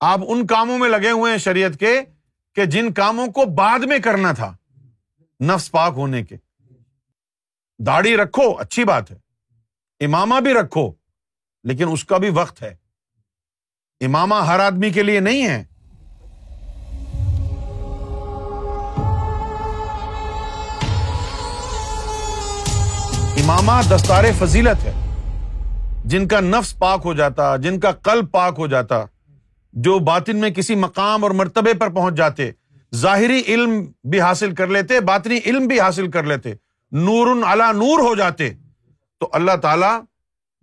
آپ ان کاموں میں لگے ہوئے ہیں شریعت کے کہ جن کاموں کو بعد میں کرنا تھا نفس پاک ہونے کے۔ داڑھی رکھو، اچھی بات ہے۔ امامہ بھی رکھو، لیکن اس کا بھی وقت ہے۔ امامہ ہر آدمی کے لیے نہیں ہے۔ امامہ دستار فضیلت ہے۔ جن کا نفس پاک ہو جاتا، جن کا قلب پاک ہو جاتا جو باطن میں کسی مقام اور مرتبے پر پہنچ جاتے، ظاہری علم بھی حاصل کر لیتے، باطنی علم بھی حاصل کر لیتے نور الا نور ہو جاتے۔ تو اللہ تعالی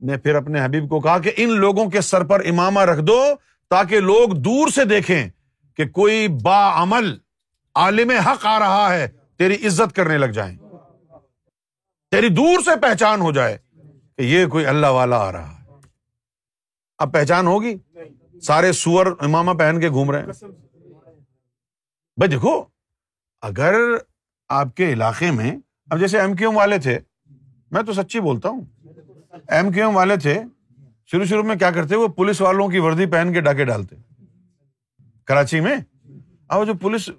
نے پھر اپنے حبیب کو کہا کہ ان لوگوں کے سر پر امامہ رکھ دو تاکہ لوگ دور سے دیکھیں کہ کوئی با عمل عالم حق آ رہا ہے، تیری عزت کرنے لگ جائیں۔ تیری دور سے پہچان ہو جائے کہ یہ کوئی اللہ والا آ رہا ہے۔ اب پہچان ہوگی؟ سارے سور امامہ پہن کے گھوم رہے ہیں۔ بھائی دیکھو، اگر آپ کے علاقے میں، اب جیسے ایم کیو ایم والے تھے، میں تو سچی بولتا ہوں، ایم کیو ایم والے تھے، شروع شروع میں کیا کرتے، وہ پولیس والوں کی وردی پہن کے ڈاکے ڈالتے۔ کراچی میں؟ اب جو پولیس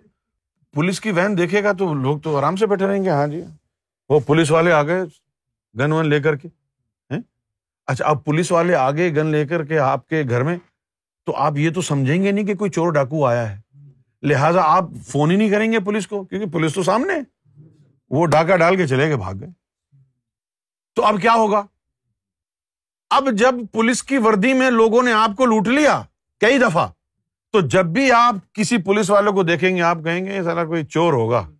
پولیس کی وین دیکھے گا تو لوگ تو آرام سے بیٹھے رہیں گے۔ ہاں جی۔ وہ پولیس والے آ گئے، گن ون لے کر کے۔ اچھا اب پولیس والے آگے گن لے کر کے آپ کے گھر میں تو آپ یہ تو سمجھیں گے نہیں کہ کوئی چور ڈاکو آیا ہے۔ لہٰذا آپ فون ہی نہیں کریں گے پولیس کو، کیونکہ پولیس تو سامنے وہ ڈاکہ ڈال کے چلے گئے، بھاگ گئے۔ تو اب کیا ہوگا؟ اب جب پولیس کی وردی میں لوگوں نے آپ کو لوٹ لیا کئی دفعہ، تو جب بھی آپ کسی پولیس والوں کو دیکھیں گے، آپ کہیں گے سارا کوئی چور ہوگا۔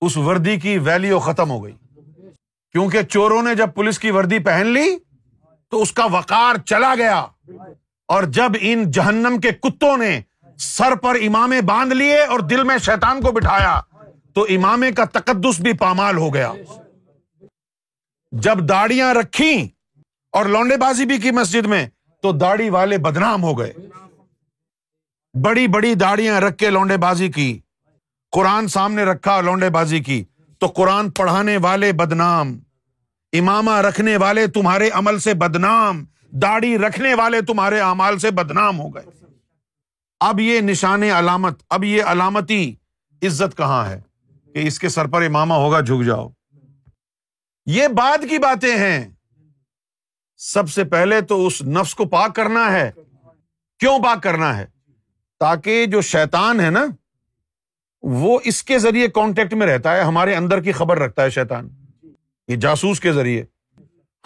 اس وردی کی ویلیو ختم ہو گئی۔ کیونکہ چوروں نے جب پولیس کی وردی پہن لی، تو اس کا وقار چلا گیا۔ اور جب ان جہنم کے کتوں نے سر پر امامے باندھ لیے اور دل میں شیتان کو بٹھایا، تو امامے کا تقدس بھی پامال ہو گیا۔ جب داڑیاں رکھی اور لونڈے بازی بھی کی مسجد میں، تو داڑھی والے بدنام ہو گئے۔ بڑی بڑی داڑیاں رکھ کے لونڈے بازی کی۔ قرآن سامنے رکھا، لونڈے بازی کی۔ تو قرآن پڑھانے والے بدنام، امامہ رکھنے والے تمہارے عمل سے بدنام۔ داڑھی رکھنے والے تمہارے امال سے بدنام ہو گئے۔ اب یہ نشان علامت، اب یہ علامتی عزت کہاں ہے کہ اس کے سر پر امامہ ہوگا، جھک جاؤ۔ یہ بعد کی باتیں ہیں۔ سب سے پہلے تو اس نفس کو پاک کرنا ہے۔ کیوں پاک کرنا ہے؟ تاکہ جو شیتان ہے نا، وہ اس کے ذریعے کانٹیکٹ میں رہتا ہے، ہمارے اندر کی خبر رکھتا ہے شیتان یہ جاسوس کے ذریعے۔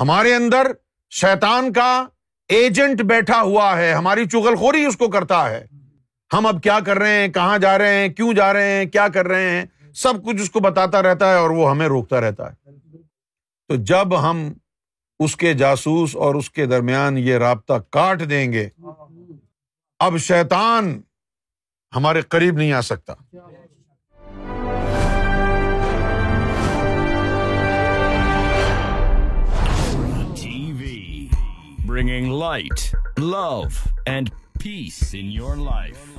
ہمارے اندر شیتان کا ایجنٹ بیٹھا ہوا ہے، ہماری چغل خوری اس کو کرتا ہے۔ ہم اب کیا کر رہے ہیں؟ کہاں جا رہے ہیں؟ کیوں جا رہے ہیں؟ کیا کر رہے ہیں؟ سب کچھ اس کو بتاتا رہتا ہے اور وہ ہمیں روکتا رہتا ہے۔ تو جب ہم اس کے جاسوس اور اس کے درمیان یہ رابطہ کاٹ دیں گے، اب شیتان ہمارے قریب نہیں آ سکتا۔ Bringing light love and peace in your life